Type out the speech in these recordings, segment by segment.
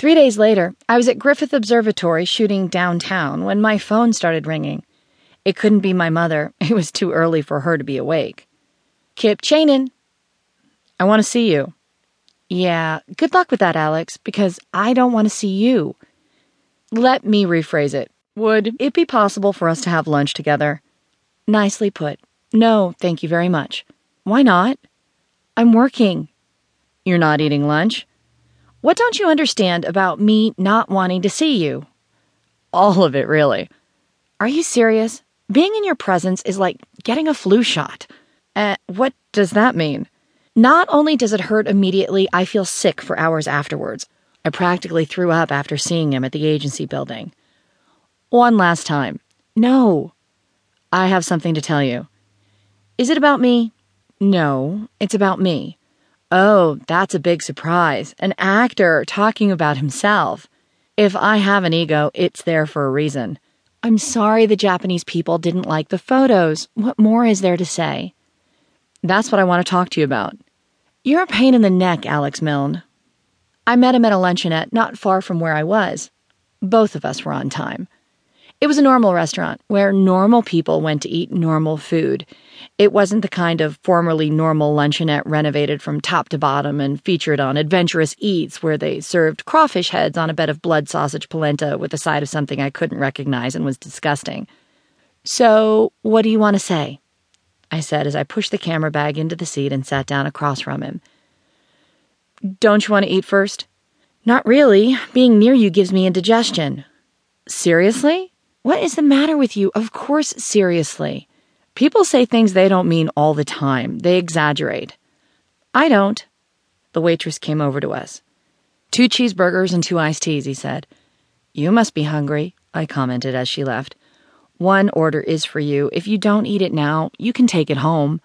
Three days later, I was at Griffith Observatory shooting downtown when my phone started ringing. It couldn't be my mother, it was too early for her to be awake. Kip Chanin. I want to see you. Yeah, good luck with that, Alex, because I don't want to see you. Let me rephrase it. Would it be possible for us to have lunch together? Nicely put. No, thank you very much. Why not? I'm working. You're not eating lunch? What don't you understand about me not wanting to see you? All of it, really. Are you serious? Being in your presence is like getting a flu shot. Uh, what does that mean? Not only does it hurt immediately, I feel sick for hours afterwards. I practically threw up after seeing him at the agency building. One last time. No. I have something to tell you. Is it about me? No, it's about me. Oh, that's a big surprise. An actor talking about himself. If I have an ego, it's there for a reason. I'm sorry the Japanese people didn't like the photos. What more is there to say? That's what I want to talk to you about. You're a pain in the neck, Alex Milne. I met him at a luncheonette not far from where I was. Both of us were on time. It was a normal restaurant where normal people went to eat normal food. It wasn't the kind of formerly normal luncheonette renovated from top to bottom and featured on Adventurous Eats where they served crawfish heads on a bed of blood sausage polenta with a side of something I couldn't recognize and was disgusting. So, what do you want to say? I said as I pushed the camera bag into the seat and sat down across from him. Don't you want to eat first? Not really. Being near you gives me indigestion. Seriously? What is the matter with you? Of course, seriously. People say things they don't mean all the time, they exaggerate. I don't. The waitress came over to us. Two cheeseburgers and two iced teas, he said. You must be hungry, I commented as she left. One order is for you. If you don't eat it now, you can take it home.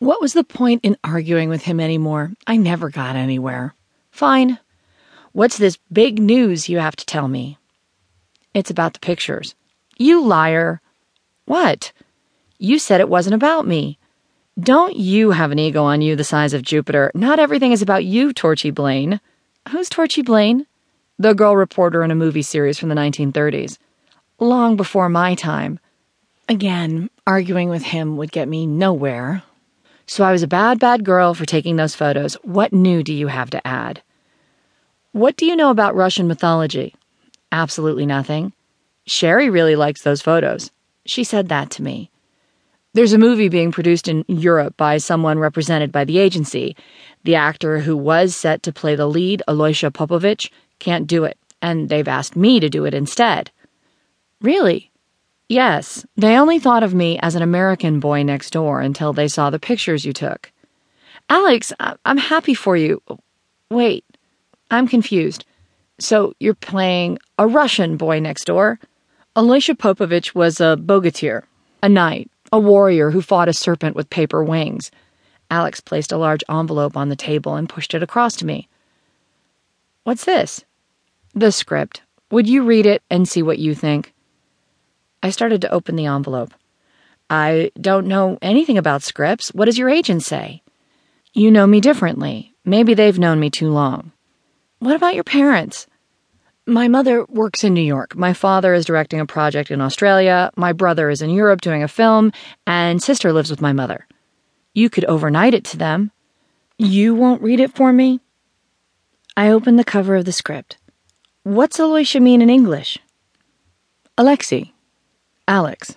What was the point in arguing with him anymore? I never got anywhere. Fine. What's this big news you have to tell me? It's about the pictures. You liar. What? You said it wasn't about me. Don't you have an ego on you the size of Jupiter? Not everything is about you, Torchy Blane. Who's Torchy Blane? The girl reporter in a movie series from the 1930s long before my time. Again, arguing with him would get me nowhere. So I was a bad, bad girl for taking those photos. What new do you have to add? What do you know about Russian mythology? Absolutely nothing. Sherry really likes those photos. She said that to me. There's a movie being produced in Europe by someone represented by the agency. The actor who was set to play the lead, Alyosha Popovich, can't do it, and they've asked me to do it instead. Really? Yes, they only thought of me as an American boy next door until they saw the pictures you took. Alex, I- I'm happy for you. Wait, I'm confused. So you're playing a Russian boy next door? Alyosha Popovich was a bogatyr, a knight, a warrior who fought a serpent with paper wings. Alex placed a large envelope on the table and pushed it across to me. What's this? The script. Would you read it and see what you think? I started to open the envelope. I don't know anything about scripts. What does your agent say? You know me differently. Maybe they've known me too long. What about your parents? My mother works in New York. My father is directing a project in Australia. My brother is in Europe doing a film, and sister lives with my mother. You could overnight it to them. You won't read it for me? I opened the cover of the script. What's Alyosha mean in English? Alexei. Alex.